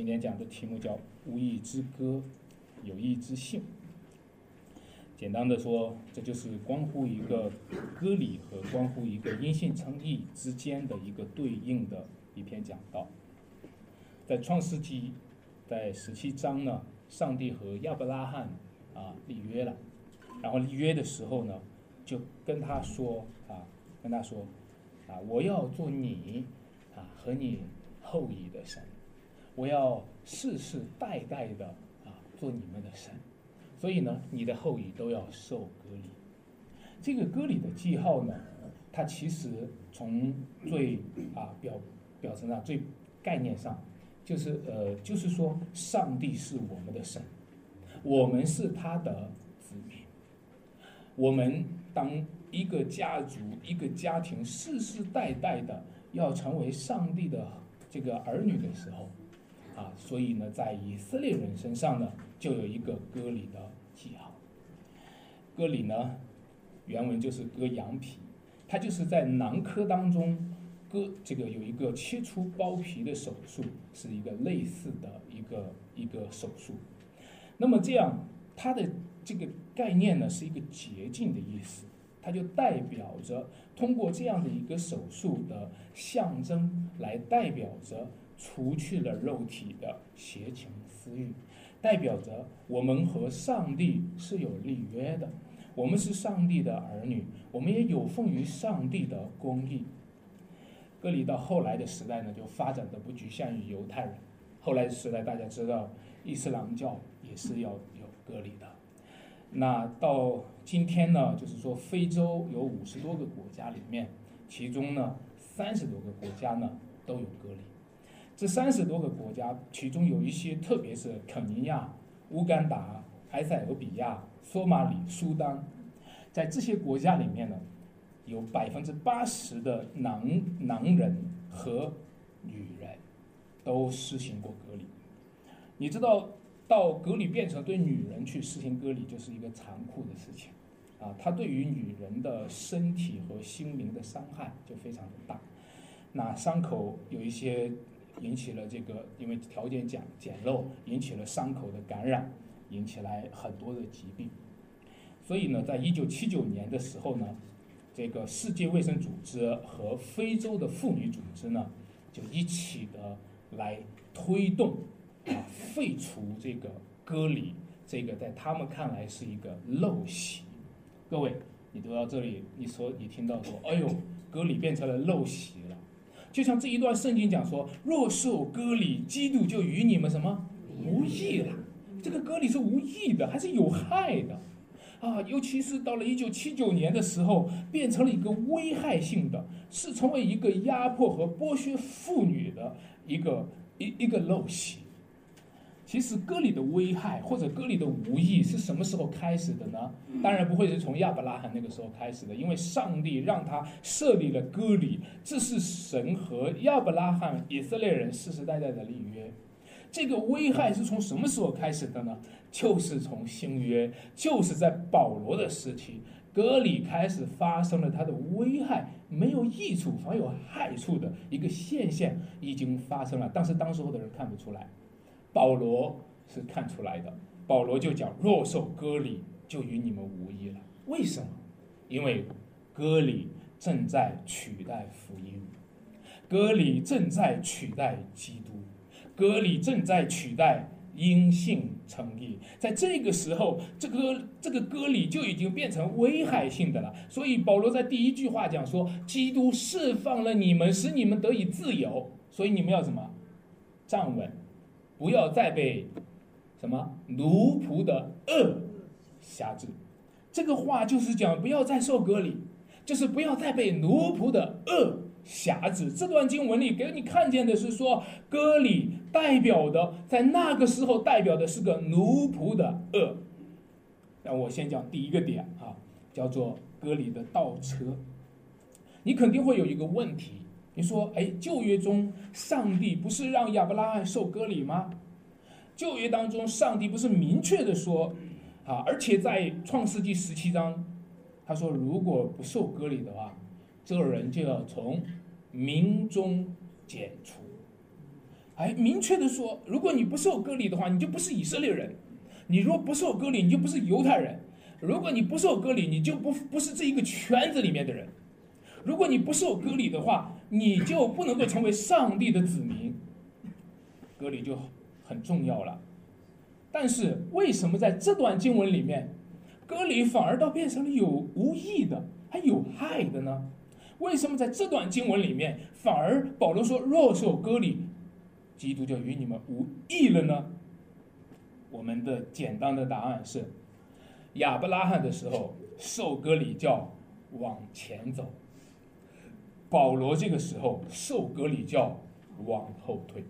今天讲的题目叫“无义之歌，有意之信”。简单的说，这就是关乎一个歌礼和关乎一个音信称义之间的一个对应的一篇讲道。在创世纪，在十七章呢，上帝和亚伯拉罕啊立约了，然后立约的时候呢，就跟他说啊，跟他说啊，我要做你啊和你后裔的神，我要世世代代的啊做你们的神。所以呢，你的后裔都要受割礼。这个割礼的记号呢，它其实从最啊表表层上、最概念上，就是呃，就是说，上帝是我们的神，我们是他的子民。我们当一个家族、一个家庭世世代代的要成为上帝的这个儿女的时候，啊，所以呢，在以色列人身上呢。就有一个割礼的记号。割礼呢，原文就是割羊皮，它就是在囊科当中割这个有一个切除包皮的手术，是一个类似的一个一个手术。那么这样，它的这个概念呢，是一个捷径的意思，它就代表着通过这样的一个手术的象征，来代表着除去了肉体的邪情私欲。代表着我们和上帝是有立约的，我们是上帝的儿女，我们也有奉于上帝的公义。割礼到后来的时代呢，就发展的不局限于犹太人，后来的时代大家知道，伊斯兰教也是要有割礼的。那到今天呢，就是说非洲有五十多个国家里面，其中呢三十多个国家呢都有割礼。这三十多个国家，其中有一些，特别是肯尼亚、乌干达、埃塞俄比亚、索马里、苏丹，在这些国家里面呢，有百分之八十的男男人和女人都实行过隔离。你知道，到隔离变成对女人去实行隔离，就是一个残酷的事情啊！它对于女人的身体和心灵的伤害就非常的大。那伤口有一些。引起了这个，因为条件简简陋，引起了伤口的感染，引起来很多的疾病。所以呢，在一九七九年的时候呢，这个世界卫生组织和非洲的妇女组织呢，就一起的来推动啊，废除这个割礼，这个在他们看来是一个陋习。各位，你读到这里，你说你听到说，哎呦，割礼变成了陋习了。就像这一段圣经讲说，若受割礼，基督就与你们什么无益了。这个割礼是无益的，还是有害的啊？尤其是到了一九七九年的时候，变成了一个危害性的，是成为一个压迫和剥削妇女的一个一一个陋习。其实割礼的危害或者割礼的无益是什么时候开始的呢？当然不会是从亚伯拉罕那个时候开始的，因为上帝让他设立了割礼，这是神和亚伯拉罕以色列人世世代代的立约。这个危害是从什么时候开始的呢？就是从新约，就是在保罗的时期，割礼开始发生了它的危害，没有益处反而有害处的一个现象已经发生了，但是当时候的人看不出来。保罗是看出来的，保罗就讲：若受割礼，就与你们无异了。为什么？因为割礼正在取代福音，割礼正在取代基督，割礼正在取代因信称义。在这个时候，这个这个割礼就已经变成危害性的了。所以保罗在第一句话讲说：基督释放了你们，使你们得以自由。所以你们要什么？站稳。不要再被什么奴仆的恶辖制，这个话就是讲不要再受割礼，就是不要再被奴仆的恶辖制。这段经文里给你看见的是说，割礼代表的在那个时候代表的是个奴仆的恶。那我先讲第一个点啊，叫做割礼的倒车。你肯定会有一个问题。你说，哎，旧约中上帝不是让亚伯拉罕受割礼吗？旧约当中，上帝不是明确的说，啊，而且在创世纪十七章，他说，如果不受割礼的话，这个人就要从民中剪除。哎，明确的说，如果你不受割礼的话，你就不是以色列人；你若不受割礼，你就不是犹太人；如果你不受割礼，你就不不是这一个圈子里面的人；如果你不受割礼的话，你就不能够成为上帝的子民。割礼就很重要了。但是为什么在这段经文里面，割礼反而倒变成了有无益的，还有害的呢？为什么在这段经文里面，反而保罗说若受割礼，基督就与你们无益了呢？我们的简单的答案是，亚伯拉罕的时候受割礼叫往前走，保罗这个时候受割礼叫往后退。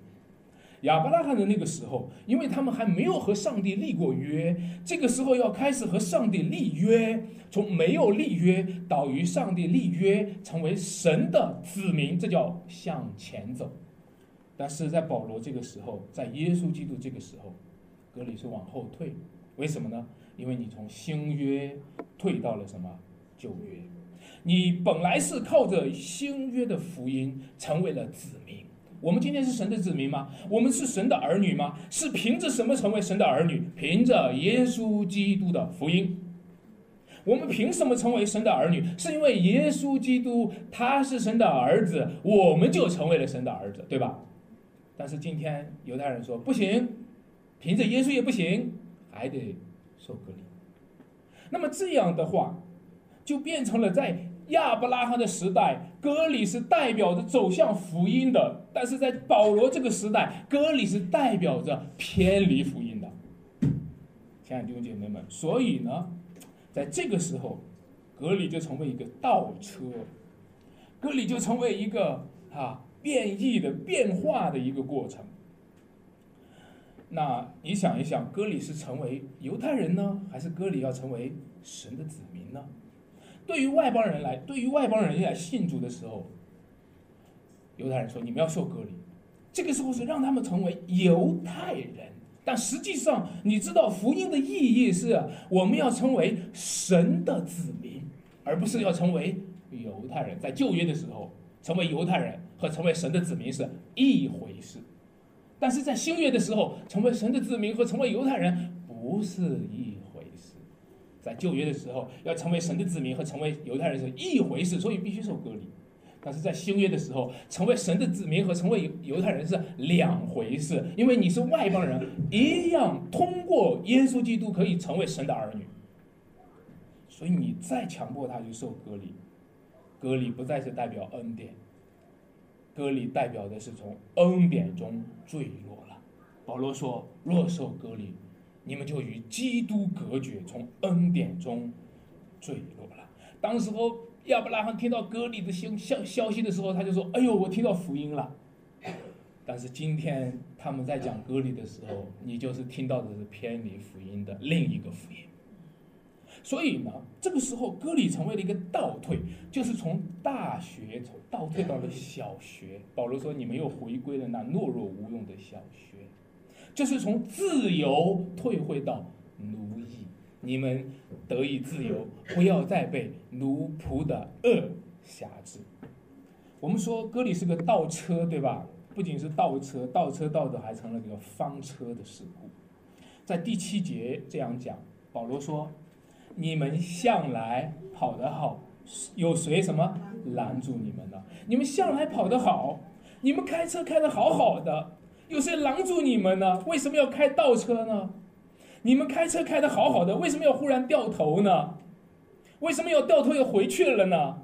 亚伯拉罕的那个时候，因为他们还没有和上帝立过约，这个时候要开始和上帝立约，从没有立约到与上帝立约，成为神的子民，这叫向前走。但是在保罗这个时候，在耶稣基督这个时候，格里是往后退，为什么呢？因为你从新约退到了什么旧约？你本来是靠着新约的福音成为了子民。我们今天是神的子民吗？我们是神的儿女吗？是凭着什么成为神的儿女？凭着耶稣基督的福音。我们凭什么成为神的儿女？是因为耶稣基督他是神的儿子，我们就成为了神的儿子，对吧？但是今天犹太人说不行，凭着耶稣也不行，还得受割礼。那么这样的话，就变成了在。亚伯拉罕的时代，割礼是代表着走向福音的；但是在保罗这个时代，割礼是代表着偏离福音的。亲爱的弟兄姐妹们，所以呢，在这个时候，割礼就成为一个倒车，割礼就成为一个啊变异的变化的一个过程。那你想一想，割礼是成为犹太人呢，还是割礼要成为神的子民呢？对于外邦人来，对于外邦人来信主的时候，犹太人说：“你们要受隔离。”这个时候是让他们成为犹太人，但实际上，你知道福音的意义是我们要成为神的子民，而不是要成为犹太人。在旧约的时候，成为犹太人和成为神的子民是一回事；但是在新约的时候，成为神的子民和成为犹太人不是一。在旧约的时候，要成为神的子民和成为犹太人是一回事，所以必须受隔离；但是在新约的时候，成为神的子民和成为犹犹太人是两回事，因为你是外邦人，一样通过耶稣基督可以成为神的儿女。所以你再强迫他去受隔离，隔离不再是代表恩典，隔离代表的是从恩典中坠落了。保罗说：“若受隔离。”你们就与基督隔绝，从恩典中坠落了。当时候亚伯拉罕听到割礼的消消消息的时候，他就说：“哎呦，我听到福音了。”但是今天他们在讲割礼的时候，你就是听到的是偏离福音的另一个福音。所以呢，这个时候割礼成为了一个倒退，就是从大学从倒退到了小学。保罗说：“你们又回归了那懦弱无用的小学。”就是从自由退回到奴役，你们得以自由，不要再被奴仆的恶辖制。我们说歌里是个倒车，对吧？不仅是倒车，倒车倒的还成了这个翻车的事故。在第七节这样讲，保罗说：“你们向来跑得好，有谁什么拦住你们呢？你们向来跑得好，你们开车开得好好的。”有谁拦住你们呢？为什么要开倒车呢？你们开车开的好好的，为什么要忽然掉头呢？为什么要掉头又回去了呢？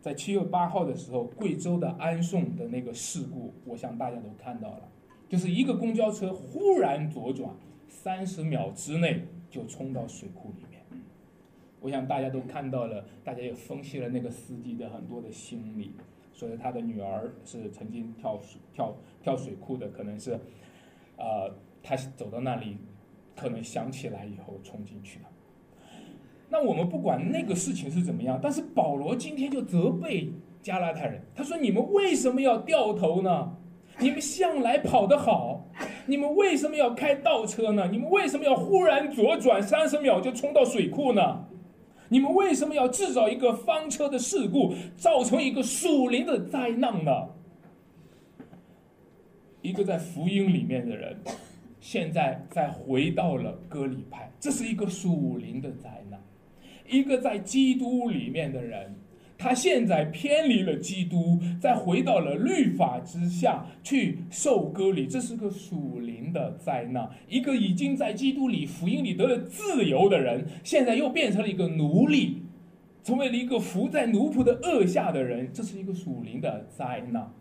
在七月八号的时候，贵州的安顺的那个事故，我想大家都看到了，就是一个公交车忽然左转，三十秒之内就冲到水库里面。我想大家都看到了，大家也分析了那个司机的很多的心理。所以他的女儿是曾经跳跳跳水库的，可能是，呃，他走到那里，可能想起来以后冲进去的。那我们不管那个事情是怎么样，但是保罗今天就责备加拉太人，他说：“你们为什么要掉头呢？你们向来跑得好，你们为什么要开倒车呢？你们为什么要忽然左转三十秒就冲到水库呢？”你们为什么要制造一个翻车的事故，造成一个属灵的灾难呢？一个在福音里面的人，现在再回到了割礼派，这是一个属灵的灾难；一个在基督里面的人。他现在偏离了基督，再回到了律法之下去受割礼，这是个属灵的灾难。一个已经在基督里、福音里得了自由的人，现在又变成了一个奴隶，成为了一个伏在奴仆的恶下的人，这是一个属灵的灾难。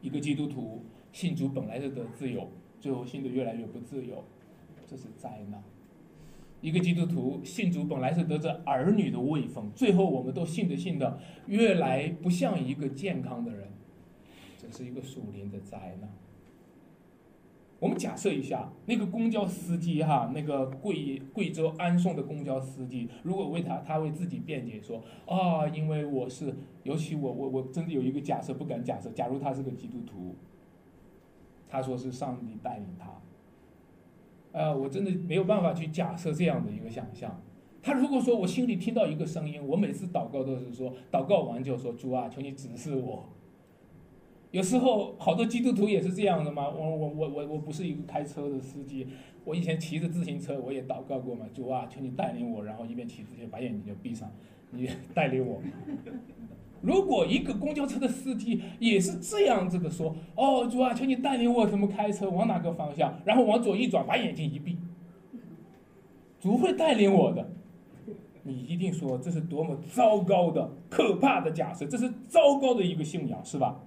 一个基督徒信主本来是得自由，最后信的越来越不自由，这是灾难。一个基督徒信主本来是得着儿女的位分，最后我们都信着信的越来不像一个健康的人，这是一个属灵的灾难。我们假设一下，那个公交司机哈，那个贵贵州安顺的公交司机，如果为他他为自己辩解说啊，因为我是，尤其我我我真的有一个假设不敢假设，假如他是个基督徒，他说是上帝带领他。呃，我真的没有办法去假设这样的一个想象。他如果说我心里听到一个声音，我每次祷告都是说，祷告完就说主啊，求你指示我。有时候好多基督徒也是这样的嘛。我我我我我不是一个开车的司机，我以前骑着自行车，我也祷告过嘛，主啊，求你带领我，然后一边骑自行车把眼睛就闭上，你带领我。如果一个公交车的司机也是这样子的说：“哦，主啊，求你带领我怎么开车，往哪个方向，然后往左一转，把眼睛一闭，主会带领我的。”你一定说这是多么糟糕的、可怕的假设，这是糟糕的一个信仰，是吧？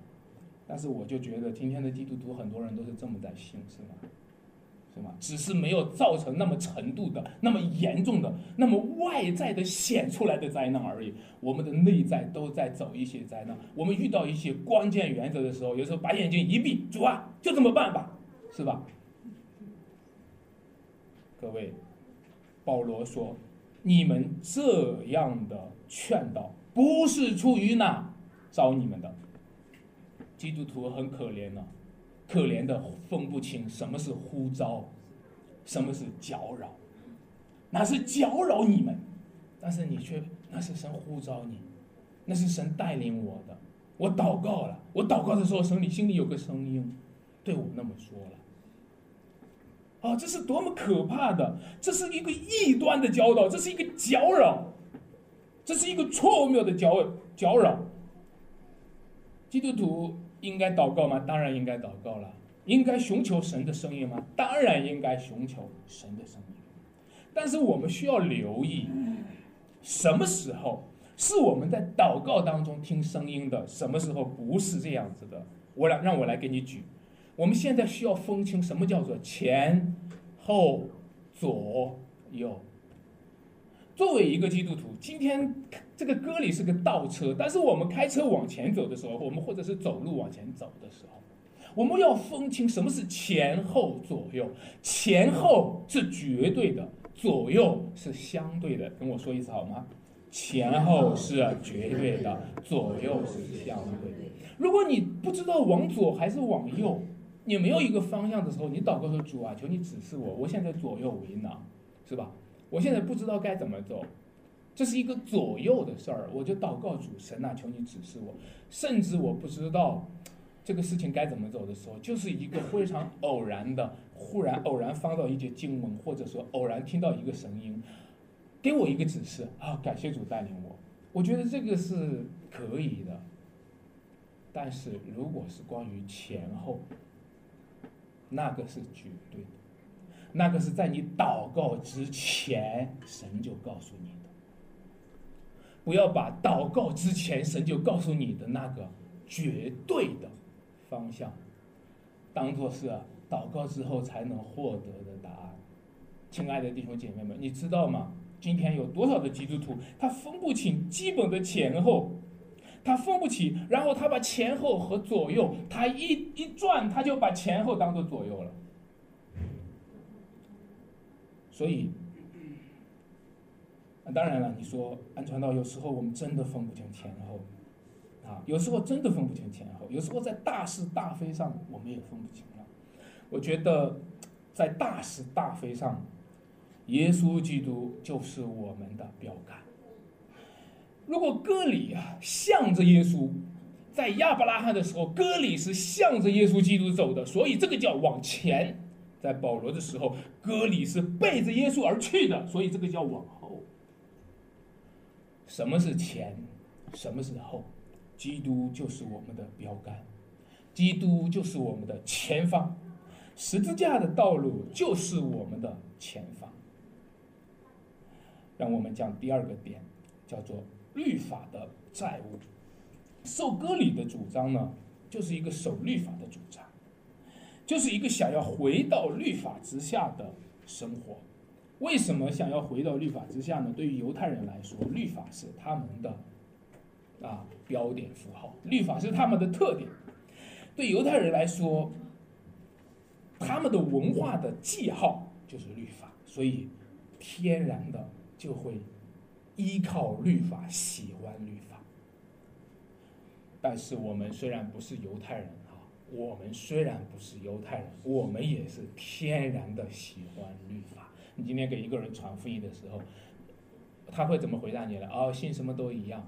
但是我就觉得今天的基督徒很多人都是这么在信，是吗？是吗？只是没有造成那么程度的、那么严重的、那么外在的显出来的灾难而已。我们的内在都在走一些灾难。我们遇到一些关键原则的时候，有时候把眼睛一闭，主啊，就这么办吧，是吧？各位，保罗说：“你们这样的劝导，不是出于那招你们的。”基督徒很可怜呢。可怜的分不清什么是呼召，什么是搅扰，那是搅扰你们，但是你却那是神呼召你，那是神带领我的。我祷告了，我祷告的时候，神里心里有个声音对我那么说了。啊，这是多么可怕的！这是一个异端的教导，这是一个搅扰，这是一个错谬的搅搅扰。基督徒。应该祷告吗？当然应该祷告了。应该寻求神的声音吗？当然应该寻求神的声音。但是我们需要留意，什么时候是我们在祷告当中听声音的，什么时候不是这样子的？我来，让我来给你举。我们现在需要分清什么叫做前、后、左、右。作为一个基督徒，今天这个歌里是个倒车，但是我们开车往前走的时候，我们或者是走路往前走的时候，我们要分清什么是前后左右。前后是绝对的，左右是相对的。跟我说一次好吗？前后是绝对的，左右是相对的。如果你不知道往左还是往右，你没有一个方向的时候，你祷告说主啊，求你指示我，我现在左右为难，是吧？我现在不知道该怎么走，这是一个左右的事儿，我就祷告主神啊，求你指示我。甚至我不知道这个事情该怎么走的时候，就是一个非常偶然的，忽然偶然翻到一节经文，或者说偶然听到一个声音，给我一个指示啊，感谢主带领我。我觉得这个是可以的。但是如果是关于前后，那个是绝对的。那个是在你祷告之前，神就告诉你的。不要把祷告之前神就告诉你的那个绝对的方向，当做是祷告之后才能获得的答案。亲爱的弟兄姐妹们，你知道吗？今天有多少的基督徒，他分不清基本的前后，他分不清，然后他把前后和左右，他一一转，他就把前后当做左右了。所以，那当然了，你说安传道有时候我们真的分不清前后，啊，有时候真的分不清前后，有时候在大是大非上我们也分不清了。我觉得，在大是大非上，耶稣基督就是我们的标杆。如果歌里啊向着耶稣，在亚伯拉罕的时候，割礼是向着耶稣基督走的，所以这个叫往前；在保罗的时候，割礼是背着耶稣而去的，所以这个叫往后。什么是前？什么是后？基督就是我们的标杆，基督就是我们的前方，十字架的道路就是我们的前方。让我们讲第二个点，叫做律法的债务。受割礼的主张呢，就是一个守律法的主张，就是一个想要回到律法之下的生活。为什么想要回到律法之下呢？对于犹太人来说，律法是他们的啊标点符号，律法是他们的特点。对犹太人来说，他们的文化的记号就是律法，所以天然的。就会依靠律法，喜欢律法。但是我们虽然不是犹太人，我们虽然不是犹太人，我们也是天然的喜欢律法。你今天给一个人传福音的时候，他会怎么回答你呢？哦，信什么都一样，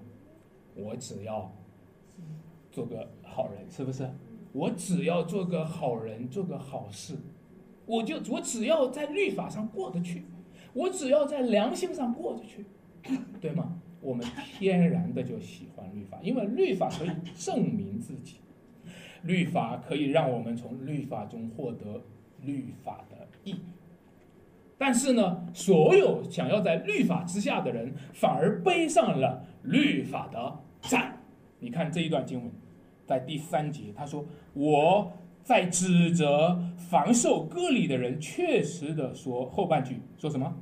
我只要做个好人，是不是？我只要做个好人，做个好事，我就我只要在律法上过得去。我只要在良心上过得去，对吗？我们天然的就喜欢律法，因为律法可以证明自己，律法可以让我们从律法中获得律法的意义。但是呢，所有想要在律法之下的人，反而背上了律法的债。你看这一段经文，在第三节，他说：“我在指责防受割礼的人，确实的说后半句说什么？”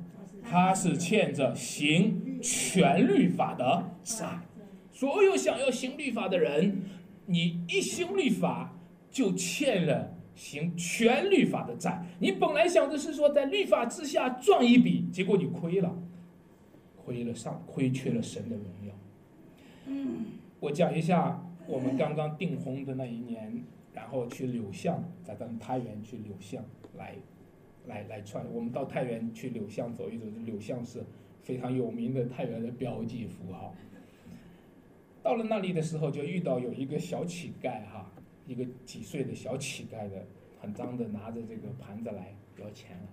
他是欠着行全律法的债，所有想要行律法的人，你一行律法就欠了行全律法的债。你本来想的是说在律法之下赚一笔，结果你亏了，亏了上，亏缺了神的荣耀。嗯，我讲一下我们刚刚订婚的那一年，然后去柳巷，在咱们太原去柳巷来。来来串，我们到太原去柳巷走一走，柳巷是非常有名的太原的标记符号。到了那里的时候，就遇到有一个小乞丐哈，一个几岁的小乞丐的，很脏的，拿着这个盘子来要钱了。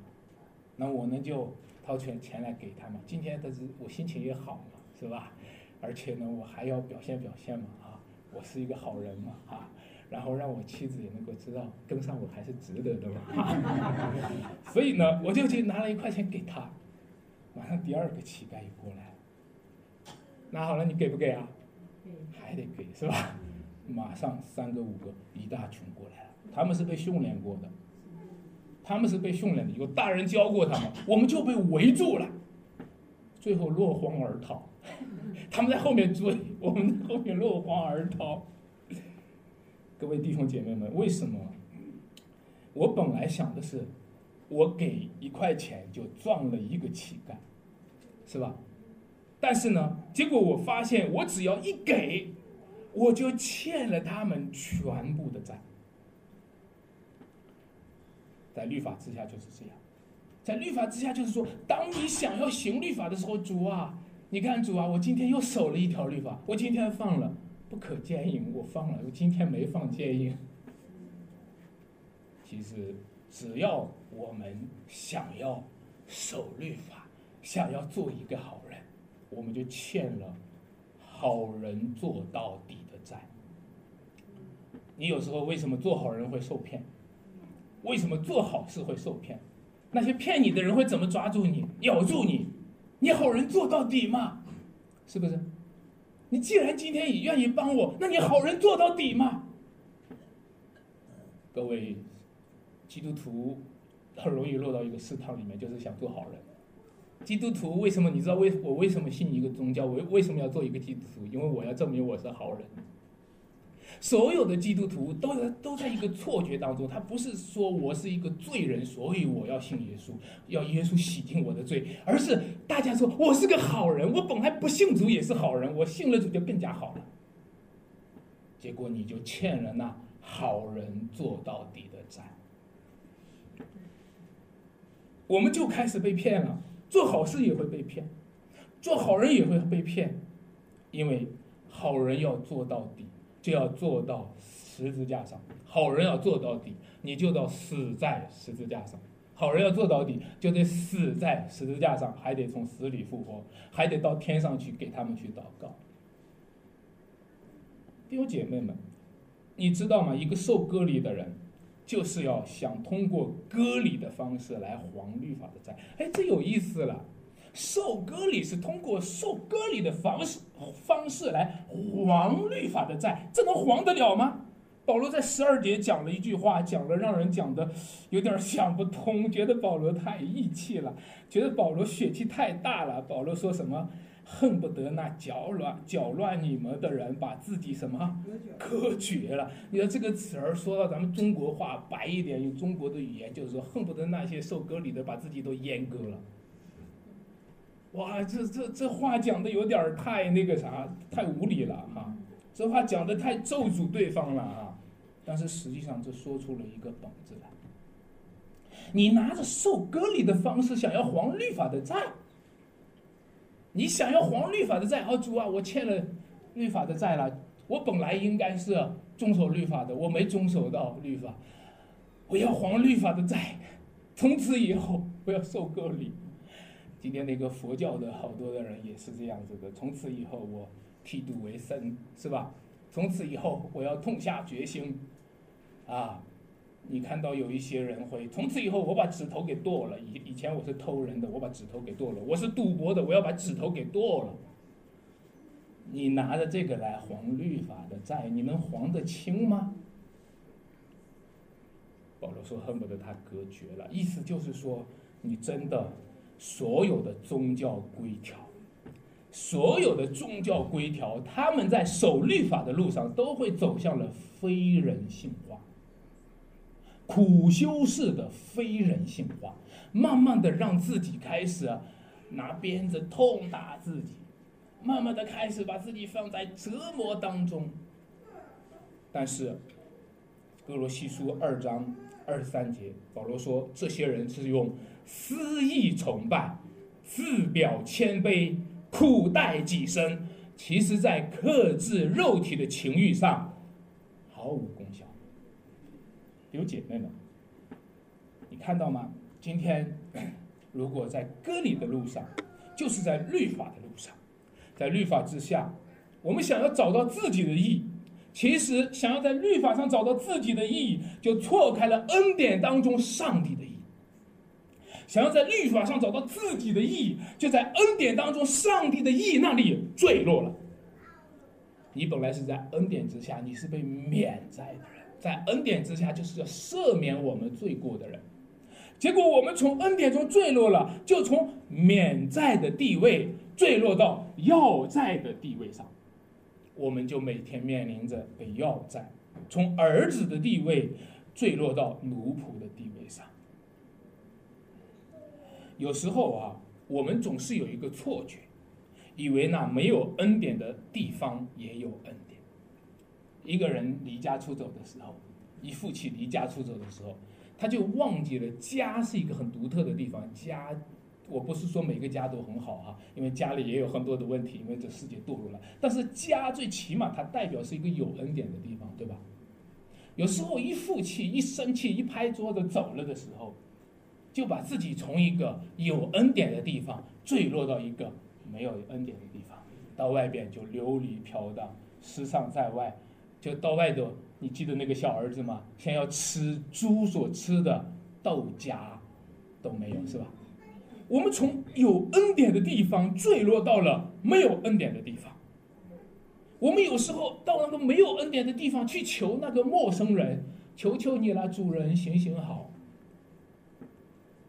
那我呢就掏钱钱来给他嘛。今天他是我心情也好嘛，是吧？而且呢，我还要表现表现嘛啊，我是一个好人嘛啊。然后让我妻子也能够知道跟上我还是值得的嘛，所以呢，我就去拿了一块钱给他，马上第二个乞丐也过来了，拿好了你给不给啊？还得给是吧？马上三个五个一大群过来了，他们是被训练过的，他们是被训练的，有大人教过他们，我们就被围住了，最后落荒而逃，他们在后面追，我们在后面落荒而逃。各位弟兄姐妹们，为什么？我本来想的是，我给一块钱就撞了一个乞丐，是吧？但是呢，结果我发现，我只要一给，我就欠了他们全部的债。在律法之下就是这样，在律法之下就是说，当你想要行律法的时候，主啊，你看主啊，我今天又守了一条律法，我今天放了。不可奸淫，我放了，我今天没放奸淫。其实，只要我们想要守律法，想要做一个好，我们就欠了好人做到底的债。你有时候为什么做好人会受骗？为什么做好事会受骗？那些骗你的人会怎么抓住你、咬住你？你好人做到底吗？是不是？你既然今天也愿意帮我，那你好人做到底吗？各位基督徒很容易落到一个试探里面，就是想做好人。基督徒为什么？你知道为我为什么信一个宗教？我为什么要做一个基督徒？因为我要证明我是好人。所有的基督徒都在都在一个错觉当中，他不是说我是一个罪人，所以我要信耶稣，要耶稣洗净我的罪，而是大家说我是个好人，我本来不信主也是好人，我信了主就更加好了。结果你就欠了那好人做到底的债，我们就开始被骗了。做好事也会被骗，做好人也会被骗，因为好人要做到底。就要做到十字架上。好人要做到底，你就到死在十字架上。好人要做到底，就得死在十字架上，还得从死里复活，还得到天上去给他们去祷告。弟兄姐妹们，你知道吗？一个受割礼的人，就是要想通过割礼的方式来还律法的债。哎，这有意思了。受割礼是通过受割礼的方式方式来还律法的债，这能还得了吗？保罗在十二节讲了一句话，讲的让人讲的有点想不通，觉得保罗太义气了，觉得保罗血气太大了。保罗说什么？恨不得那搅乱搅乱你们的人把自己什么隔绝了。你说这个词儿说到咱们中国话白一点，用中国的语言就是说，恨不得那些受割礼的把自己都阉割了。哇，这这这话讲的有点太那个啥，太无理了哈！这话讲的太咒诅对方了啊！但是实际上这说出了一个本质来：你拿着受割礼的方式想要还律法的债，你想要还律法的债，哦主啊，我欠了律法的债了，我本来应该是遵守律法的，我没遵守到律法，我要还律法的债，从此以后我要受割礼。今天那个佛教的好多的人也是这样子的，从此以后我剃度为僧，是吧？从此以后我要痛下决心，啊！你看到有一些人会从此以后我把指头给剁了，以以前我是偷人的，我把指头给剁了；我是赌博的，我要把指头给剁了。你拿着这个来还律法的债，你能还得清吗？保罗说恨不得他隔绝了，意思就是说你真的。所有的宗教规条，所有的宗教规条，他们在守律法的路上都会走向了非人性化、苦修式的非人性化，慢慢的让自己开始拿鞭子痛打自己，慢慢的开始把自己放在折磨当中。但是，哥罗西书二章二十三节，保罗说，这些人是用。私意崇拜，自表谦卑，苦待己身，其实在克制肉体的情欲上毫无功效。有姐妹们，你看到吗？今天如果在割礼的路上，就是在律法的路上，在律法之下，我们想要找到自己的意义，其实想要在律法上找到自己的意义，就错开了恩典当中上帝的意义。想要在律法上找到自己的意义，就在恩典当中，上帝的意义那里坠落了。你本来是在恩典之下，你是被免灾的人，在恩典之下就是要赦免我们罪过的人。结果我们从恩典中坠落了，就从免债的地位坠落到要债的地位上，我们就每天面临着被要债，从儿子的地位坠落到奴仆的地位上。有时候啊，我们总是有一个错觉，以为那没有恩典的地方也有恩。一个人离家出走的时候，一负气离家出走的时候，他就忘记了家是一个很独特的地方。家，我不是说每个家都很好哈，因为家里也有很多的问题，因为这世界堕落了。但是家最起码它代表是一个有恩典的地方，对吧？有时候一负气、一生气、一拍桌子走了的时候。就把自己从一个有恩典的地方坠落到一个没有恩典的地方，到外边就流离飘荡，失丧在外，就到外头。你记得那个小儿子吗？先要吃猪所吃的豆荚，都没有是吧？我们从有恩典的地方坠落到了没有恩典的地方。我们有时候到那个没有恩典的地方去求那个陌生人，求求你了，主人，行行好。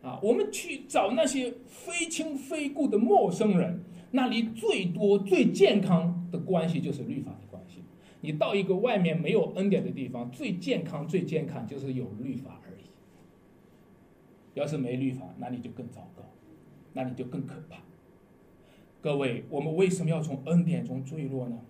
啊，我们去找那些非亲非故的陌生人，那里最多最健康的关系就是律法。你到一个外面没有恩典的地方，最健康最健康就是有律法而已。要是没律法，那你就更糟糕，那你就更可怕。各位，我们为什么要从恩典中坠落呢？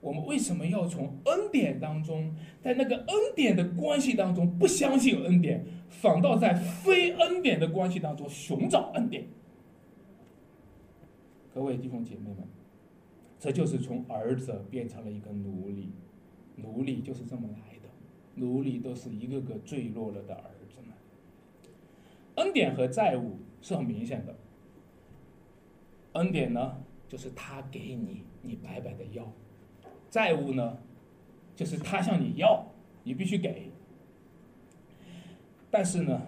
我们为什么要从恩典当中，在那个恩典的关系当中不相信恩典，反倒在非恩典的关系当中寻找恩典？各位弟兄姐妹们，这就是从儿子变成了一个奴隶，奴隶就是这么来的，奴隶都是一个个坠落了的儿子们。恩典和债务是很明显的，恩典呢，就是他给你，你白白的要；债务呢，就是他向你要，你必须给。但是呢，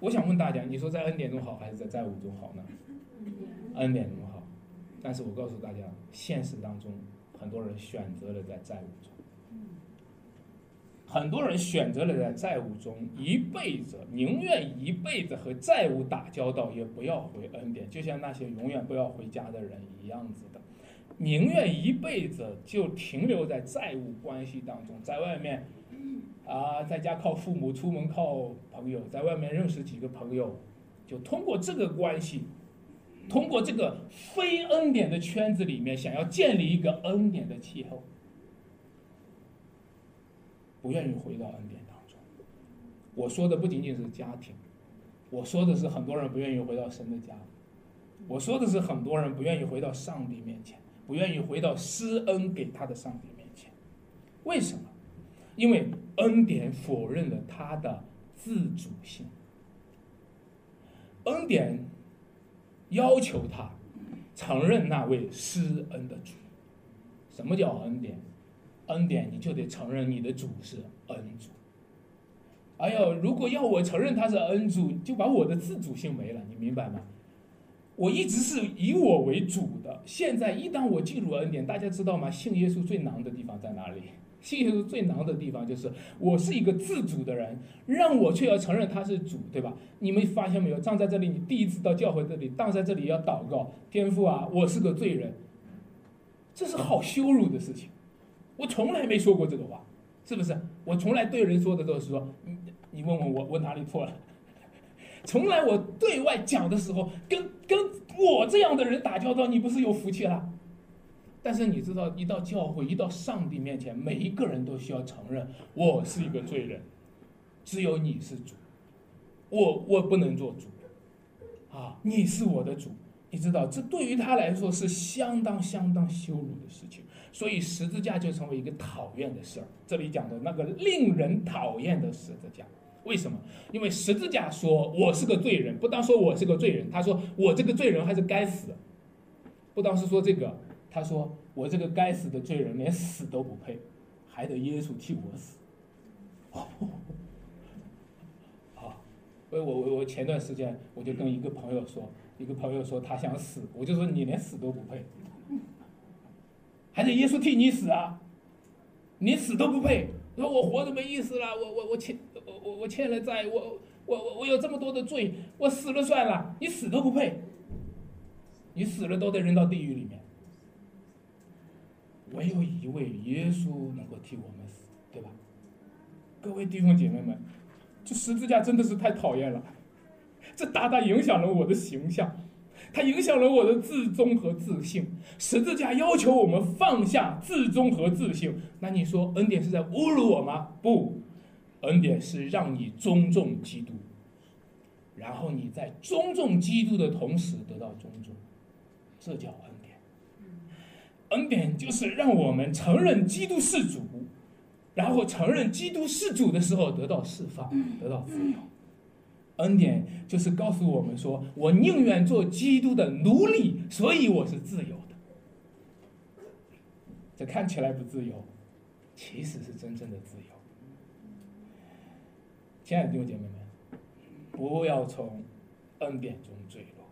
我想问大家，你说在恩典中好还是在债务中好呢？恩典中好。但是我告诉大家，现实当中很多人选择了在债务中，很多人选择了在债务中一辈子，宁愿一辈子和债务打交道，也不要回恩典，就像那些永远不要回家的人一样子的，宁愿一辈子就停留在债务关系当中，在外面。啊，在家靠父母，出门靠朋友，在外面认识几个朋友，就通过这个关系，通过这个非恩典的圈子里面，想要建立一个恩典的气候，不愿意回到恩典当中。我说的不仅仅是家庭，我说的是很多人不愿意回到神的家，我说的是很多人不愿意回到上帝面前，不愿意回到施恩给他的上帝面前，为什么？因为恩典否认了他的自主性，恩典要求他承认那位施恩的主。什么叫恩典？恩典你就得承认你的主是恩主。哎呦，如果要我承认他是恩主，就把我的自主性没了，你明白吗？我一直是以我为主的，现在一旦我进入恩典，大家知道吗？信耶稣最难的地方在哪里？信耶稣最难的地方就是我是一个自主的人，让我却要承认他是主，对吧？你们发现没有？站在这里，你第一次到教会这里，站在这里要祷告，天父啊，我是个罪人，这是好羞辱的事情。我从来没说过这个话，是不是？我从来对人说的都是说，你你问问我，我哪里错了？从来我对外讲的时候，跟跟我这样的人打交道，你不是有福气了？但是你知道，一到教会，一到上帝面前，每一个人都需要承认我是一个罪人，只有你是主，我我不能做主，啊，你是我的主，你知道，这对于他来说是相当相当羞辱的事情，所以十字架就成为一个讨厌的事儿。这里讲的那个令人讨厌的十字架，为什么？因为十字架说我是个罪人，不当说我是个罪人，他说我这个罪人还是该死，不当是说这个。他说：“我这个该死的罪人，连死都不配，还得耶稣替我死。” 好，所以我我我前段时间我就跟一个朋友说，一个朋友说他想死，我就说你连死都不配，还得耶稣替你死啊！你死都不配，说我活着没意思了，我我我欠我我我欠了债，我我我我有这么多的罪，我死了算了，你死都不配，你死了都得扔到地狱里面。唯有一位耶稣能够替我们死，对吧？各位弟兄姐妹们，这十字架真的是太讨厌了，这大大影响了我的形象，它影响了我的自尊和自信。十字架要求我们放下自尊和自信，那你说恩典是在侮辱我吗？不，恩典是让你尊重基督，然后你在尊重基督的同时得到尊重，这叫恩恩。典就是让我们承认基督是主，然后承认基督是主的时候得到释放，得到自由。恩典就是告诉我们说，我宁愿做基督的奴隶，所以我是自由的。这看起来不自由，其实是真正的自由。亲爱的弟兄姐妹们，不要从恩典中坠落，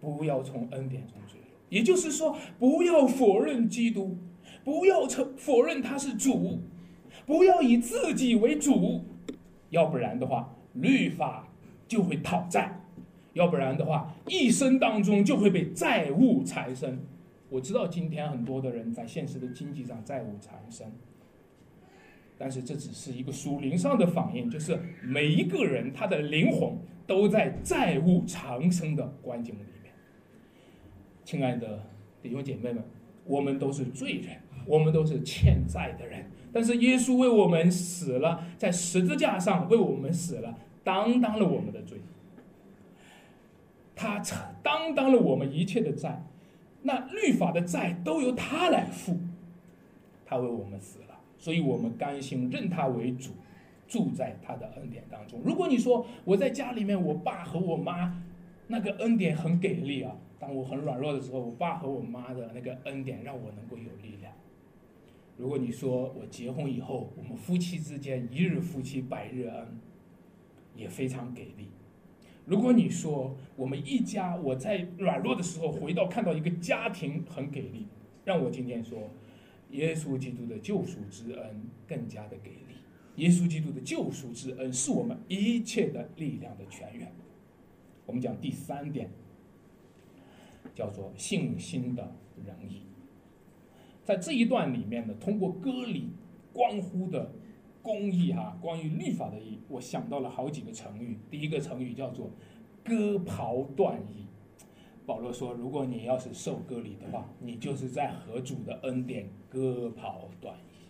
不要从恩典中坠落。也就是说，不要否认基督，不要承否认他是主，不要以自己为主，要不然的话，律法就会讨债，要不然的话，一生当中就会被债务缠身。我知道今天很多的人在现实的经济上债务缠身，但是这只是一个属灵上的反应，就是每一个人他的灵魂都在债务缠身的关境里。亲爱的弟兄姐妹们，我们都是罪人，我们都是欠债的人。但是耶稣为我们死了，在十字架上为我们死了，担当了我们的罪。他承担当了我们一切的债，那律法的债都由他来付。他为我们死了，所以我们甘心认他为主，住在他的恩典当中。如果你说我在家里面，我爸和我妈那个恩典很给力啊，当我很软弱的时候，我爸和我妈的那个恩典让我能够有力量。如果你说我结婚以后，我们夫妻之间一日夫妻百日恩，也非常给力。如果你说我们一家我在软弱的时候回到看到一个家庭很给力，让我今天说，耶稣基督的救赎之恩更加的给力。耶稣基督的救赎之恩是我们一切的力量的泉源。我们讲第三点，叫做信心的仁义。在这一段里面呢，通过割礼，关乎的公义哈，关于律法的义，我想到了好几个成语。第一个成语叫做割袍断义。保罗说，如果你要是受割礼的话，你就是在和主的恩典割袍断义。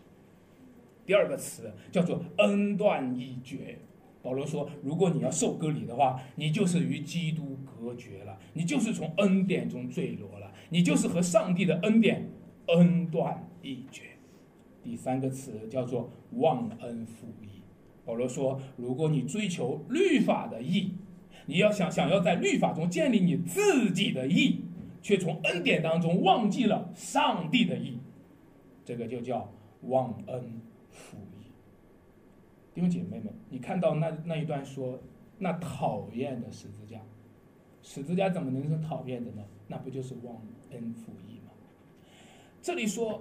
第二个词叫做恩断义绝。保罗说，如果你要受割礼的话，你就是与基督隔绝了，你就是从恩典中坠落了，你就是和上帝的恩典。恩断义绝，第三个词叫做忘恩负义。保罗说：“如果你追求律法的义，你要想想要在律法中建立你自己的义，却从恩典当中忘记了上帝的义，这个就叫忘恩负义。”弟兄姐妹们，你看到那那一段说那讨厌的十字架，十字架怎么能是讨厌的呢？那不就是忘恩负义吗？这里说，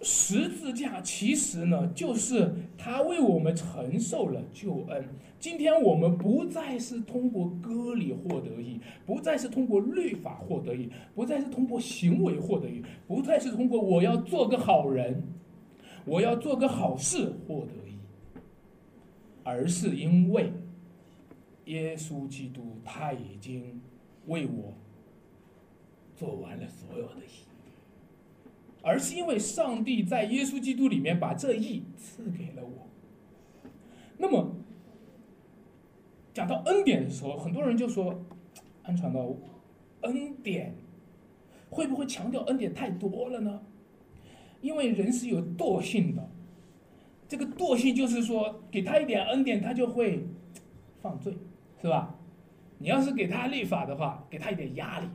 十字架其实呢，就是他为我们承受了救恩。今天我们不再是通过割礼获得义，不再是通过律法获得义，不再是通过行为获得义，不再是通过我要做个好人，我要做个好事获得义，而是因为耶稣基督他已经为我做完了所有的义。而是因为上帝在耶稣基督里面把这义赐给了我。那么，讲到恩典的时候，很多人就说：“安传道，恩典会不会强调恩典太多了呢？”因为人是有惰性的，这个惰性就是说，给他一点恩典，他就会犯罪，是吧？你要是给他立法的话，给他一点压力，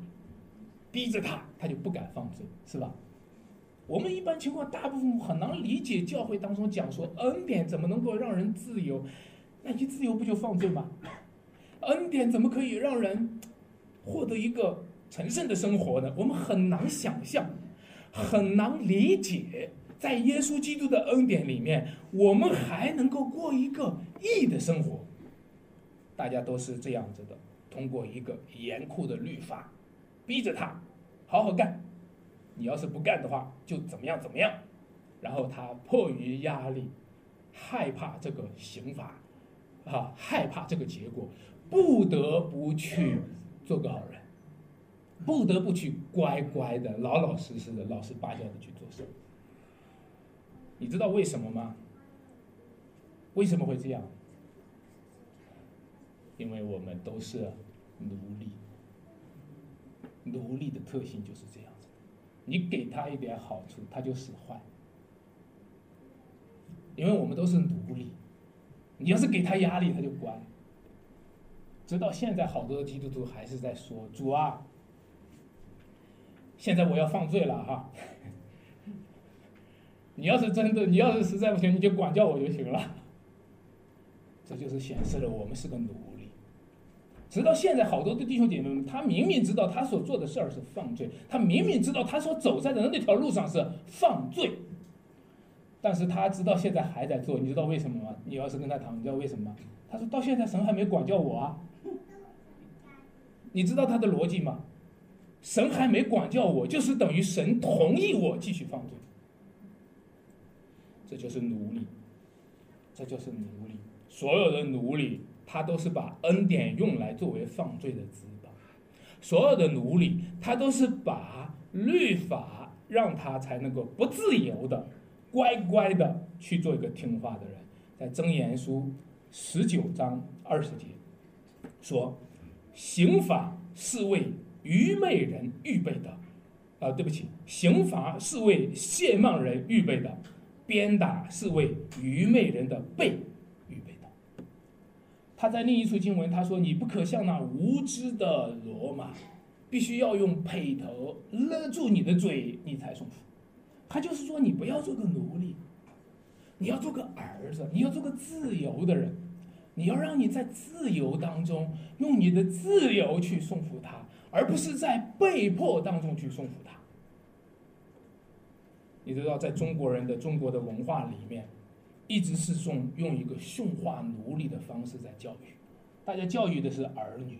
逼着他，他就不敢犯罪，是吧？我们一般情况，大部分很难理解教会当中讲说恩典怎么能够让人自由？那一自由不就犯罪吗？恩典怎么可以让人获得一个成圣的生活呢？我们很难想象，很难理解，在耶稣基督的恩典里面，我们还能够过一个义的生活。大家都是这样子的，通过一个严酷的律法，逼着他好好干。你要是不干的话，就怎么样怎么样，然后他迫于压力，害怕这个刑罚，啊，害怕这个结果，不得不去做个好人，不得不去乖乖的、老老实实的、老实巴交的去做事。你知道为什么吗？为什么会这样？因为我们都是奴隶，奴隶的特性就是这样子。你给他一点好处，他就使坏，因为我们都是奴隶。你要是给他压力，他就乖。直到现在，好多的基督徒还是在说：“主啊，现在我要犯罪了哈！你要是真的，你要是实在不行，你就管教我就行了。”这就是显示了我们是个奴隶。直到现在，好多的弟兄姐妹们，他明明知道他所做的事儿是犯罪，他明明知道他所走在的那条路上是犯罪，但是他知道现在还在做。你知道为什么吗？你要是跟他谈，你知道为什么吗？他说到现在神还没管教我啊。你知道他的逻辑吗？神还没管教我，就是等于神同意我继续犯罪。这就是奴隶，这就是奴隶，所有的奴隶。他都是把恩典用来作为犯罪的资本，所有的奴隶，他都是把律法让他才能够不自由的、乖乖的去做一个听话的人。在箴言书十九章二十节说：“刑法是为愚昧人预备的，啊，对不起，刑罚是为亵慢人预备的，鞭打是为愚昧人的背预备的。他在另一处经文他说：“你不可像那无知的罗马，必须要用辔头勒住你的嘴，你才顺服。”他就是说，你不要做个奴隶，你要做个儿子，你要做个自由的人，你要让你在自由当中用你的自由去顺服他。而不是在被迫当中去送服他。你知道，在中国人的中国的文化里面，一直是用用一个驯化奴隶的方式在教育，大家教育的是儿女，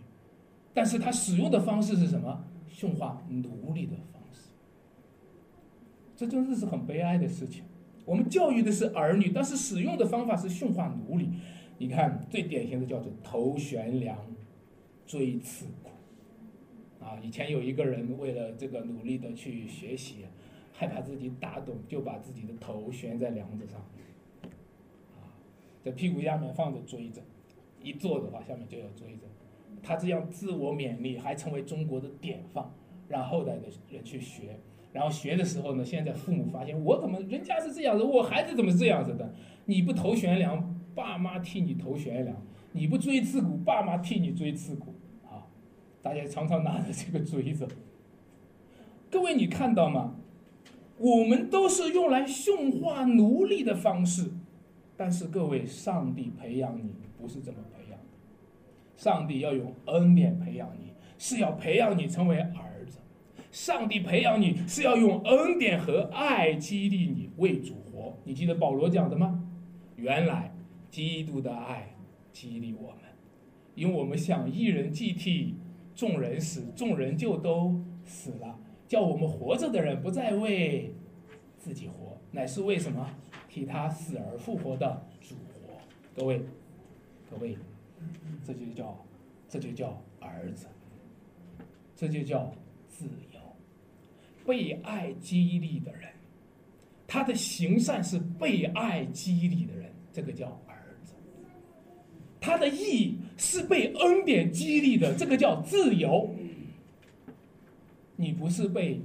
但是他使用的方式是什么？驯化奴隶的方式。这真的是很悲哀的事情。我们教育的是儿女，但是使用的方法是驯化奴隶。你看，最典型的叫做头悬梁，锥刺股。啊，以前有一个人为了这个努力的去学习，害怕自己打盹，就把自己的头悬在梁子上，啊，在屁股下面放着锥子，一坐的话下面就有锥子，他这样自我勉励，还成为中国的典范，让后代的人去学。然后学的时候呢，现在父母发现我怎么人家是这样子，我孩子怎么这样子的？你不头悬梁，爸妈替你头悬梁；你不锥刺股，爸妈替你锥刺股。大家常常拿着这个锥子，各位你看到吗？我们都是用来驯化奴隶的方式，但是各位，上帝培养你不是这么培养的。上帝要用恩典培养你，是要培养你成为儿子。上帝培养你是要用恩典和爱激励你为主活。你记得保罗讲的吗？原来基督的爱激励我们，因为我们想一人既替。众人死，众人就都死了。叫我们活着的人不再为自己活，乃是为什么？替他死而复活的主活。各位，各位，这就叫，这就叫儿子，这就叫自由。被爱激励的人，他的行善是被爱激励的人，这个叫。儿子。他的义是被恩典激励的，这个叫自由。你不是被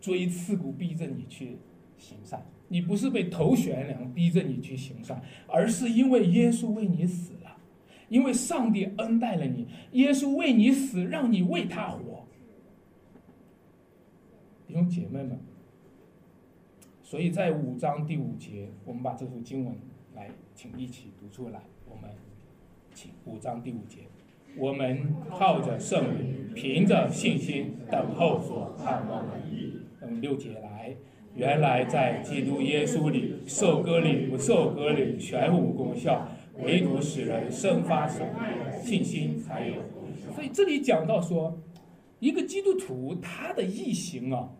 锥刺股逼着你去行善，你不是被头悬梁逼着你去行善，而是因为耶稣为你死了，因为上帝恩待了你，耶稣为你死，让你为他活。弟兄姐妹们，所以在五章第五节，我们把这幅经文来，请一起读出来，我们请。五章第五节，我们靠着圣灵，凭着信心等候所盼望的义。用六节来，原来在基督耶稣里受割礼不受割礼全无功效，唯独使人生发神爱的信心才有。所以这里讲到说，一个基督徒他的义行啊，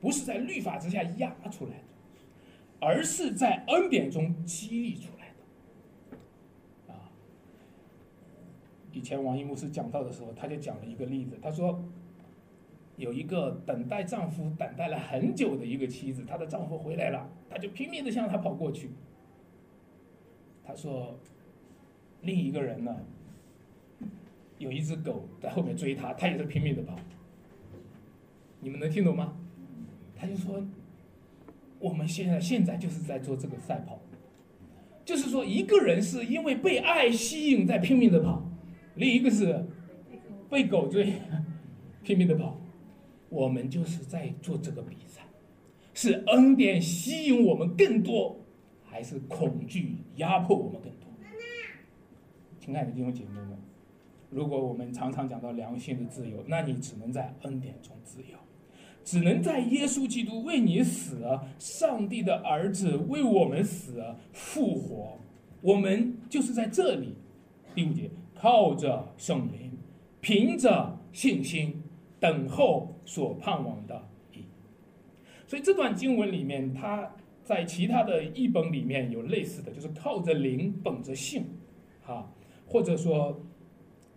不是在律法之下压出来的，而是在恩典中激励出来。以前王一牧师讲到的时候，他就讲了一个例子。他说，有一个等待丈夫等待了很久的一个妻子，她的丈夫回来了，她就拼命的向他跑过去。他说，另一个人呢，有一只狗在后面追他，他也是拼命的跑。你们能听懂吗？他就说，我们现在现在就是在做这个赛跑，就是说一个人是因为被爱吸引在拼命的跑。另一个是被狗追，拼命的跑，我们就是在做这个比赛，是恩典吸引我们更多，还是恐惧压迫我们更多？亲爱的弟兄姐妹们，如果我们常常讲到良心的自由，那你只能在恩典中自由，只能在耶稣基督为你死，上帝的儿子为我们死复活，我们就是在这里。第五节。靠着圣灵，凭着信心等候所盼望的义。所以这段经文里面，它在其他的译本里面有类似的就是靠着灵，本着信，哈，或者说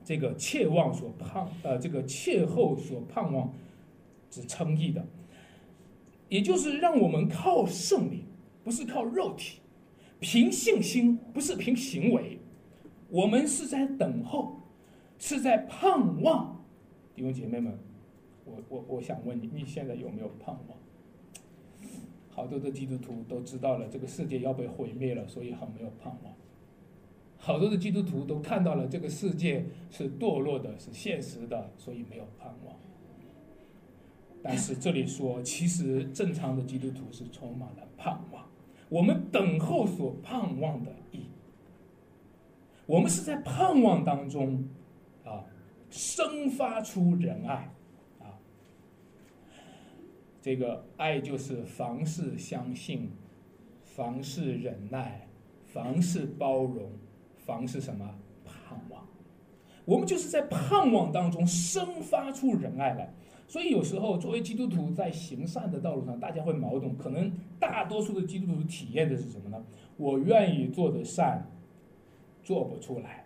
这个切望所盼，呃，这个切后所盼望之称义的，也就是让我们靠圣灵，不是靠肉体，凭信心，不是凭行为。我们是在等候，是在盼望，弟兄姐妹们，我我我想问你，你现在有没有盼望？好多的基督徒都知道了这个世界要被毁灭了，所以很没有盼望。好多的基督徒都看到了这个世界是堕落的，是现实的，所以没有盼望。但是这里说，其实正常的基督徒是充满了盼望。我们等候所盼望的义，我们是在盼望当中啊，生发出仁爱。啊这个爱就是凡事相信，凡事忍耐，凡事包容，凡事什么盼望。我们就是在盼望当中生发出仁爱来。所以有时候作为基督徒在行善的道路上，大家会矛盾。可能大多数的基督徒体验的是什么呢？我愿意做的善做不出来，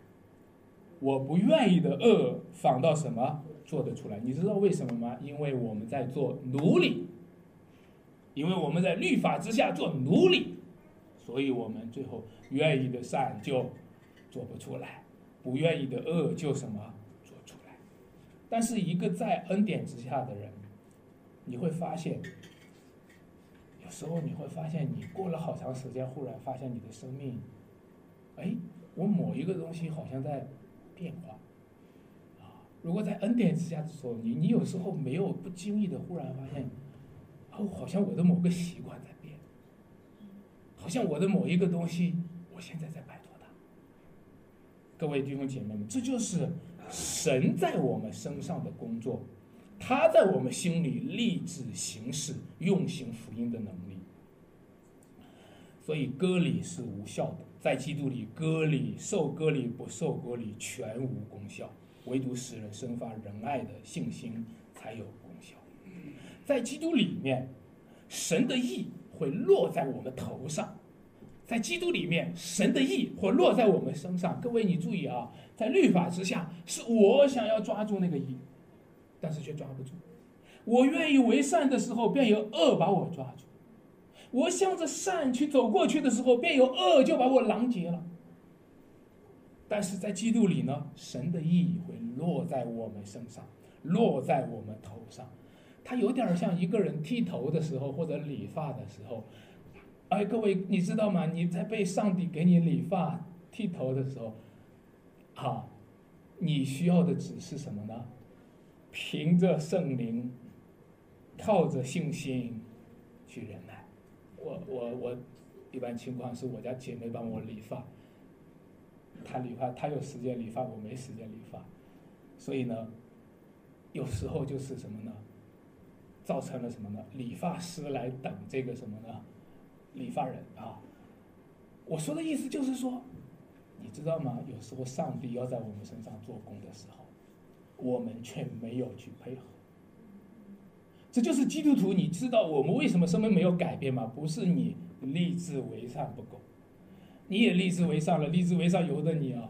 我不愿意的恶反倒什么？做得出来，你知道为什么吗？因为我们在做奴隶，因为我们在律法之下做奴隶，所以我们最后愿意的善就做不出来，不愿意的恶就什么做出来。但是一个在恩典之下的人，你会发现，有时候你会发现，你过了好长时间，忽然发现你的生命，哎，我某一个东西好像在变化。啊如果在恩典之下的时候，你你有时候没有不经意的忽然发现，哦，好像我的某个习惯在变，好像我的某一个东西，我现在在摆脱它。各位弟兄姐妹们，这就是神在我们身上的工作，他在我们心里立志行事、用行福音的能力。所以割礼是无效的，在基督里割礼、受割礼、不受割礼全无功效。唯独使人生发仁爱的信心才有功效。在基督里面，神的意会落在我们头上；在基督里面，神的意会落在我们身上。各位，你注意啊，在律法之下，是我想要抓住那个意，但是却抓不住。我愿意为善的时候，便有恶把我抓住；我向着善去走过去的时候，便有恶就把我拦截了。但是在基督里呢，神的意义会落在我们身上，落在我们头上。它有点像一个人剃头的时候或者理发的时候。哎，各位，你知道吗？你在被上帝给你理发、剃头的时候，啊，你需要的只是什么呢？凭着圣灵，靠着信心去忍。我我我，一般情况是我家姐妹帮我理发。他理发，他有时间理发，我没时间理发，所以呢，有时候就是什么呢？造成了什么呢？理发师来等这个什么呢？理发人啊。我说的意思就是说，你知道吗？有时候上帝要在我们身上做工的时候，我们却没有去配合。这就是基督徒，你知道我们为什么生命没有改变吗？不是你立志为善不够。你也立志为善了，立志为善由得你啊，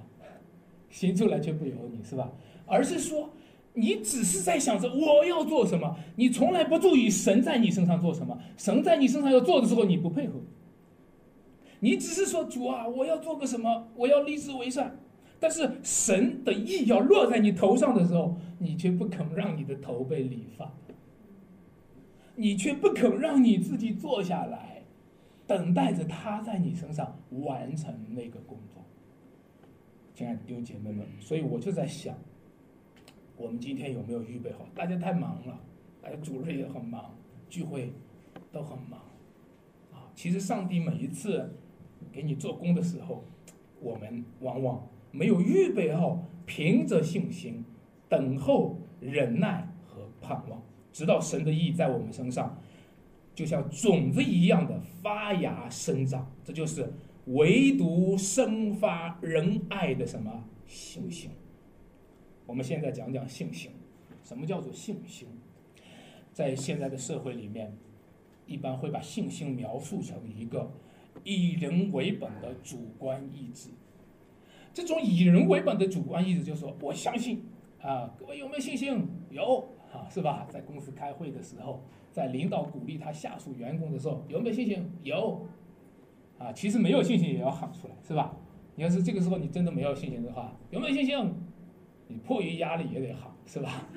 行出来却不由你，是吧？而是说，你只是在想着我要做什么，你从来不注意神在你身上做什么，神在你身上要做的时候你不配合，你只是说主啊，我要做个什么，我要立志为善，但是神的意要落在你头上的时候，你却不肯让你的头被理发，你却不肯让你自己坐下来。等待着他在你身上完成那个工作，亲爱的弟兄姐妹们，所以我就在想，我们今天有没有预备好？大家太忙了，大家主日也很忙，聚会都很忙，啊，其实上帝每一次给你做工的时候，我们往往没有预备好，凭着信心等候、忍耐和盼望，直到神的意在我们身上。就像种子一样的发芽生长，这就是唯独生发仁爱的什么信心？我们现在讲讲信心。什么叫做信心？在现在的社会里面，一般会把信心描述成一个以人为本的主观意志。这种以人为本的主观意志，就是说我相信啊，各位有没有信心？有啊，是吧？在公司开会的时候。在领导鼓励他下属员工的时候，有没有信心？有，啊，其实没有信心也要喊出来，是吧？你要是这个时候你真的没有信心的话，有没有信心？你迫于压力也得喊，是吧？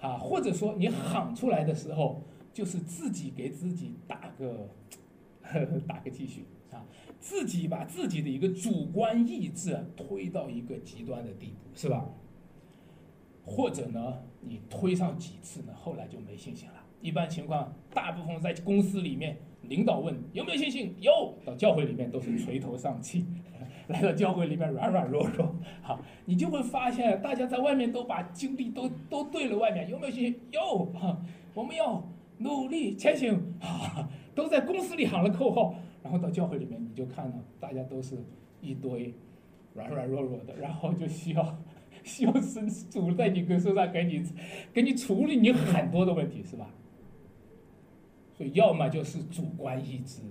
啊，或者说你喊出来的时候，就是自己给自己打个 打个鸡血啊，自己把自己的一个主观意志推到一个极端的地步，是吧？或者呢，你推上几次呢，后来就没信心了。一般情况，大部分在公司里面，领导问有没有信心，有；到教会里面都是垂头丧气，来到教会里面软软弱弱。好，你就会发现，大家在外面都把精力都都对了，外面有没有信心？有。哈，我们要努力前行。哈，都在公司里喊了口号，然后到教会里面，你就看到大家都是一堆软软弱弱的，然后就需要。需要是主在你身上给你，给你处理你很多的问题，是吧？所以要么就是主观意志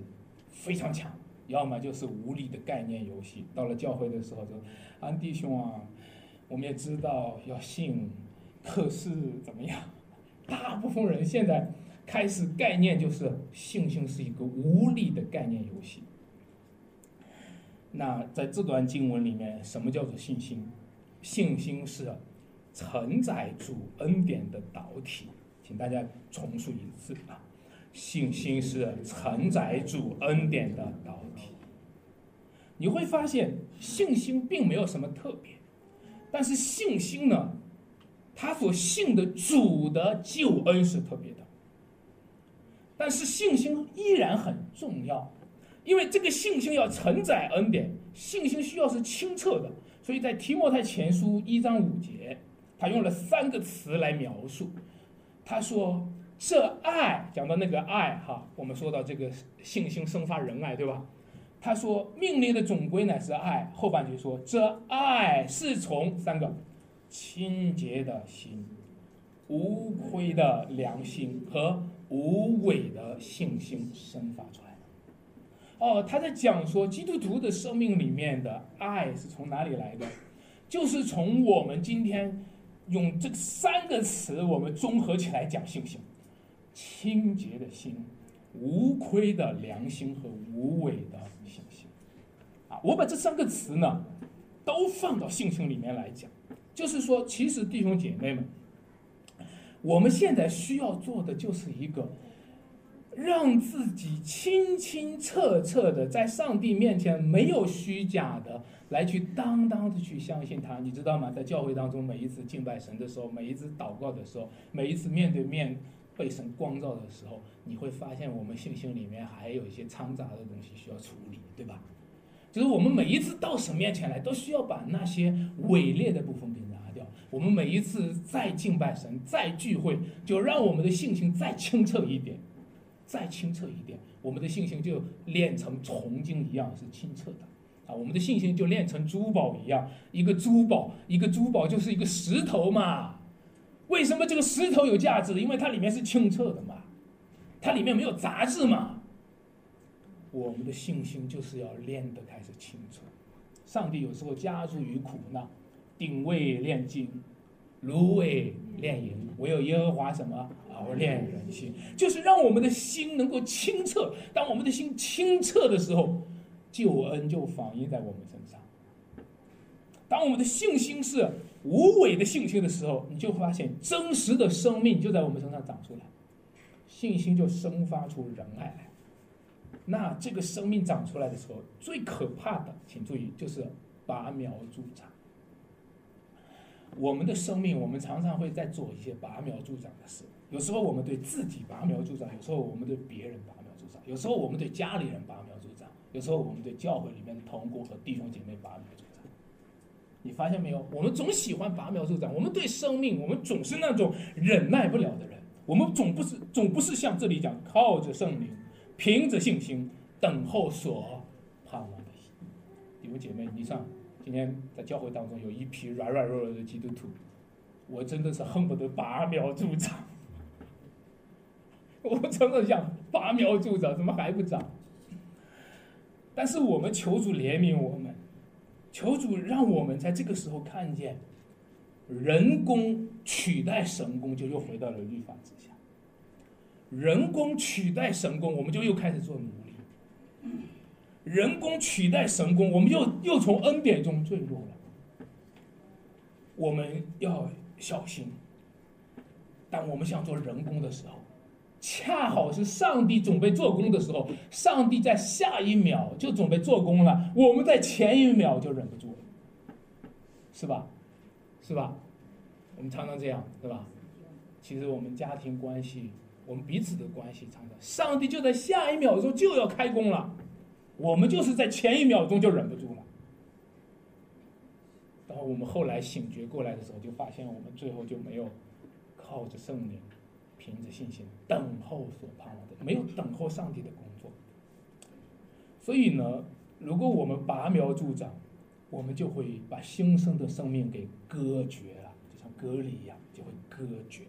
非常强，要么就是无力的概念游戏。到了教会的时候，说安弟兄啊，我们也知道要信，可是怎么样？大部分人现在开始概念就是信心是一个无力的概念游戏。那在这段经文里面，什么叫做信心？信心是承载主恩典的导体，请大家重述一次啊！信心是承载主恩典的导体。你会发现，信心并没有什么特别，但是信心呢，他所信的主的救恩是特别的。但是信心依然很重要，因为这个信心要承载恩典，信心需要是清澈的。所以在提摩太前书一章五节，他用了三个词来描述。他说：“这爱，讲到那个爱，哈，我们说到这个信心生发仁爱，对吧？”他说：“命令的总归乃是爱。”后半句说：“这爱是从三个清洁的心、无愧的良心和无伪的信心生发出来。”哦，他在讲说基督徒的生命里面的爱是从哪里来的？就是从我们今天用这三个词，我们综合起来讲信心：清洁的心、无亏的良心和无伪的信心。啊，我把这三个词呢，都放到信心里面来讲，就是说，其实弟兄姐妹们，我们现在需要做的就是一个。让自己清清澈澈的在上帝面前没有虚假的来去当当的去相信他，你知道吗？在教会当中，每一次敬拜神的时候，每一次祷告的时候，每一次面对面被神光照的时候，你会发现我们信心里面还有一些掺杂的东西需要处理，对吧？就是我们每一次到神面前来，都需要把那些伪劣的部分给拿掉。我们每一次再敬拜神、再聚会，就让我们的信心再清澈一点。再清澈一点，我们的信心就炼成铜金一样是清澈的，啊，我们的信心就炼成珠宝一样，一个珠宝，一个珠宝就是一个石头嘛。为什么这个石头有价值？因为它里面是清澈的嘛，它里面没有杂质嘛。我们的信心就是要练得开始清澈。上帝有时候加诸于苦难，鼎为炼金，芦苇炼银，唯有耶和华什么？熬炼人心，就是让我们的心能够清澈。当我们的心清澈的时候，救恩就反映在我们身上。当我们的信心是无伪的信心的时候，你就发现真实的生命就在我们身上长出来，信心就生发出仁爱来。那这个生命长出来的时候，最可怕的，请注意，就是拔苗助长。我们的生命，我们常常会在做一些拔苗助长的事。有时候我们对自己拔苗助长，有时候我们对别人拔苗助长，有时候我们对家里人拔苗助长，有时候我们对教会里面的同工和弟兄姐妹拔苗助长。你发现没有？我们总喜欢拔苗助长，我们对生命，我们总是那种忍耐不了的人，我们总不是总不是像这里讲，靠着圣灵，凭着信心等候所盼望的弟兄姐妹，你上今天在教会当中有一批软软弱弱的基督徒，我真的是恨不得拔苗助长。我真的想拔苗助长，怎么还不长？但是我们求主怜悯我们，求主让我们在这个时候看见，人工取代神工，就又回到了律法之下。人工取代神工，我们就又开始做奴隶。人工取代神工，我们又又从恩典中坠落了。我们要小心。当我们想做人工的时候，恰好是上帝准备做工的时候，上帝在下一秒就准备做工了，我们在前一秒就忍不住了，是吧？是吧？我们常常这样，对吧？其实我们家庭关系，我们彼此的关系，常常上帝就在下一秒钟就要开工了，我们就是在前一秒钟就忍不住了。然后我们后来醒觉过来的时候，就发现我们最后就没有靠着圣灵，凭着信心等候所盼望的，没有等候上帝的工作。所以呢，如果我们拔苗助长，我们就会把新生的生命给割绝了，就像割礼一样，就会割绝。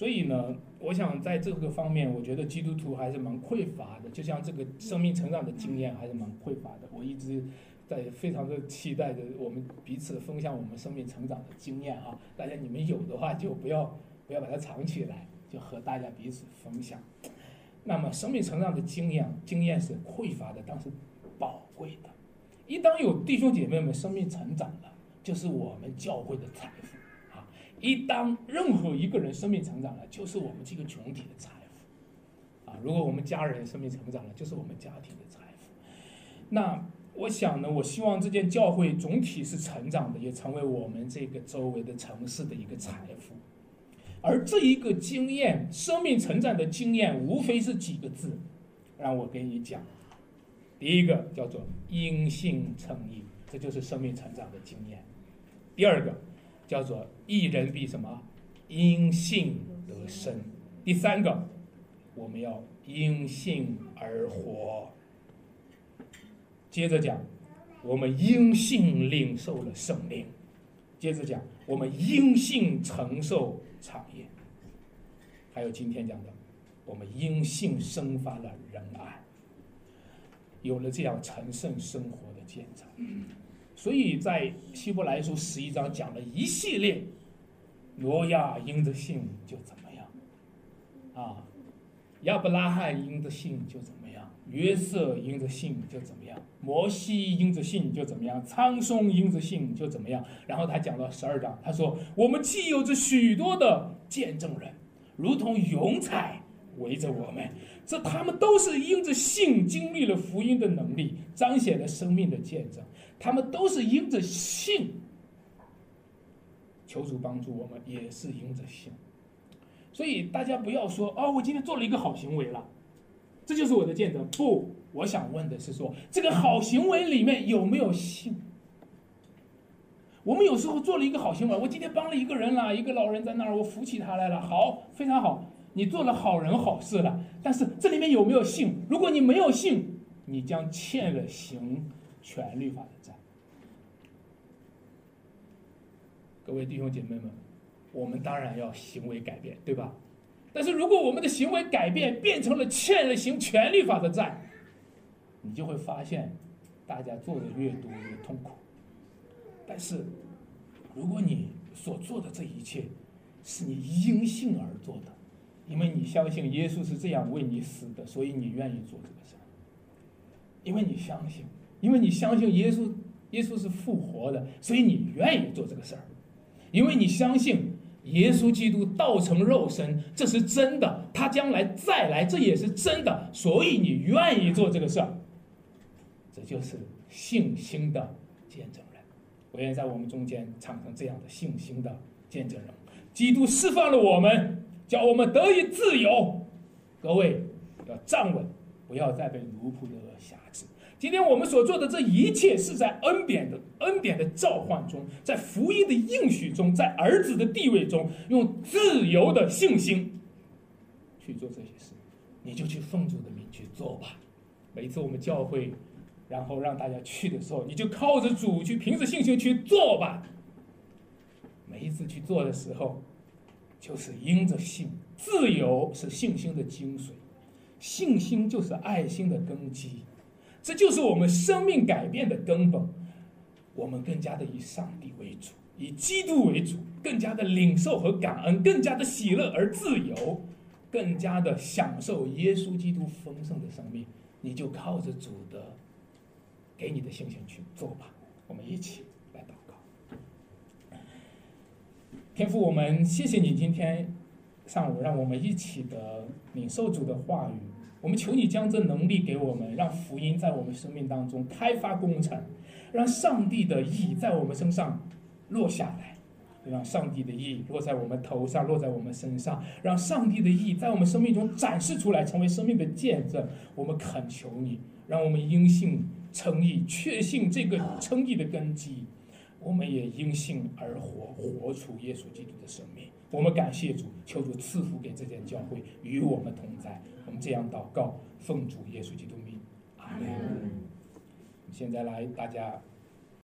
所以呢，我想在这个方面，我觉得基督徒还是蛮匮乏的，就像这个生命成长的经验还是蛮匮乏的。我一直在非常的期待着我们彼此分享我们生命成长的经验啊，大家你们有的话就不要不要把它藏起来，就和大家彼此分享。那么生命成长的经验经验是匮乏的，但是宝贵的。一当有弟兄姐妹们生命成长了，就是我们教会的财富！一当任何一个人生命成长了，就是我们这个群体的财富啊！如果我们家人生命成长了，就是我们家庭的财富。那我想呢，我希望这件教会总体是成长的，也成为我们这个周围的城市的一个财富。而这一个经验，生命成长的经验，无非是几个字，让我跟你讲。第一个叫做因信称义，这就是生命成长的经验。第二个叫做一人必什么？因信得生。第三个，我们要因信而活。接着讲，我们因信领受了圣灵。接着讲，我们因信承受产业。还有今天讲的，我们因信生发了仁爱。有了这样成圣生活的见证，所以在希伯来书十一章讲了一系列，挪亚因着信就怎么样，啊，亚伯拉罕因着信就怎么样，约瑟因着信就怎么样，摩西因着信就怎么样，苍松因着信就怎么样。然后他讲到十二章，他说我们既有着许多的见证人，如同云彩围着我们。这他们都是因着信经历了福音的能力，彰显了生命的见证。他们都是因着信，求主帮助我们，也是因着信。所以大家不要说哦，我今天做了一个好行为了，这就是我的见证。不，我想问的是说，这个好行为里面有没有信？我们有时候做了一个好行为，我今天帮了一个人了，一个老人在那儿，我扶起他来了，好，非常好。你做了好人好事了，但是这里面有没有信？如果你没有信，你将欠了行权律法的债。各位弟兄姐妹们，我们当然要行为改变，对吧？但是如果我们的行为改变变成了欠了行权律法的债，你就会发现，大家做的越多越痛苦。但是，如果你所做的这一切是你因信而做的。因为你相信耶稣是这样为你死的，所以你愿意做这个事儿。因为你相信，因为你相信耶稣，耶稣是复活的，所以你愿意做这个事儿。因为你相信耶稣基督道成肉身，这是真的，他将来再来，这也是真的，所以你愿意做这个事儿。这就是信心的见证人。我愿在我们中间产生这样的信心的见证人。基督释放了我们。叫我们得以自由，各位要站稳，不要再被奴仆的辖制。今天我们所做的这一切，是在恩典的恩典的召唤中，在福音的应许中，在儿子的地位中，用自由的信心去做这些事，你就去奉主的名去做吧。每次我们教会，然后让大家去的时候，你就靠着主去凭着信心去做吧。每一次去做的时候。就是因着信，自由是信心的精髓，信心就是爱心的根基，这就是我们生命改变的根本。我们更加的以上帝为主，以基督为主，更加的领受和感恩，更加的喜乐而自由，更加的享受耶稣基督丰盛的生命。你就靠着主的给你的信心去做吧。我们一起来祷告。天父，我们谢谢你今天上午让我们一起的领受主的话语。我们求你将这能力给我们，让福音在我们生命当中开发工程，让上帝的意在我们身上落下来，让上帝的意落在我们头上，落在我们身上，让上帝的意在我们生命中展示出来，成为生命的见证。我们恳求你，让我们因信称义，确信这个称义的根基，我们也因信而活，活出耶稣基督的生命。我们感谢主，求主赐福给这间教会，与我们同在。我们这样祷告，奉主耶稣基督名，阿门。现在来，大家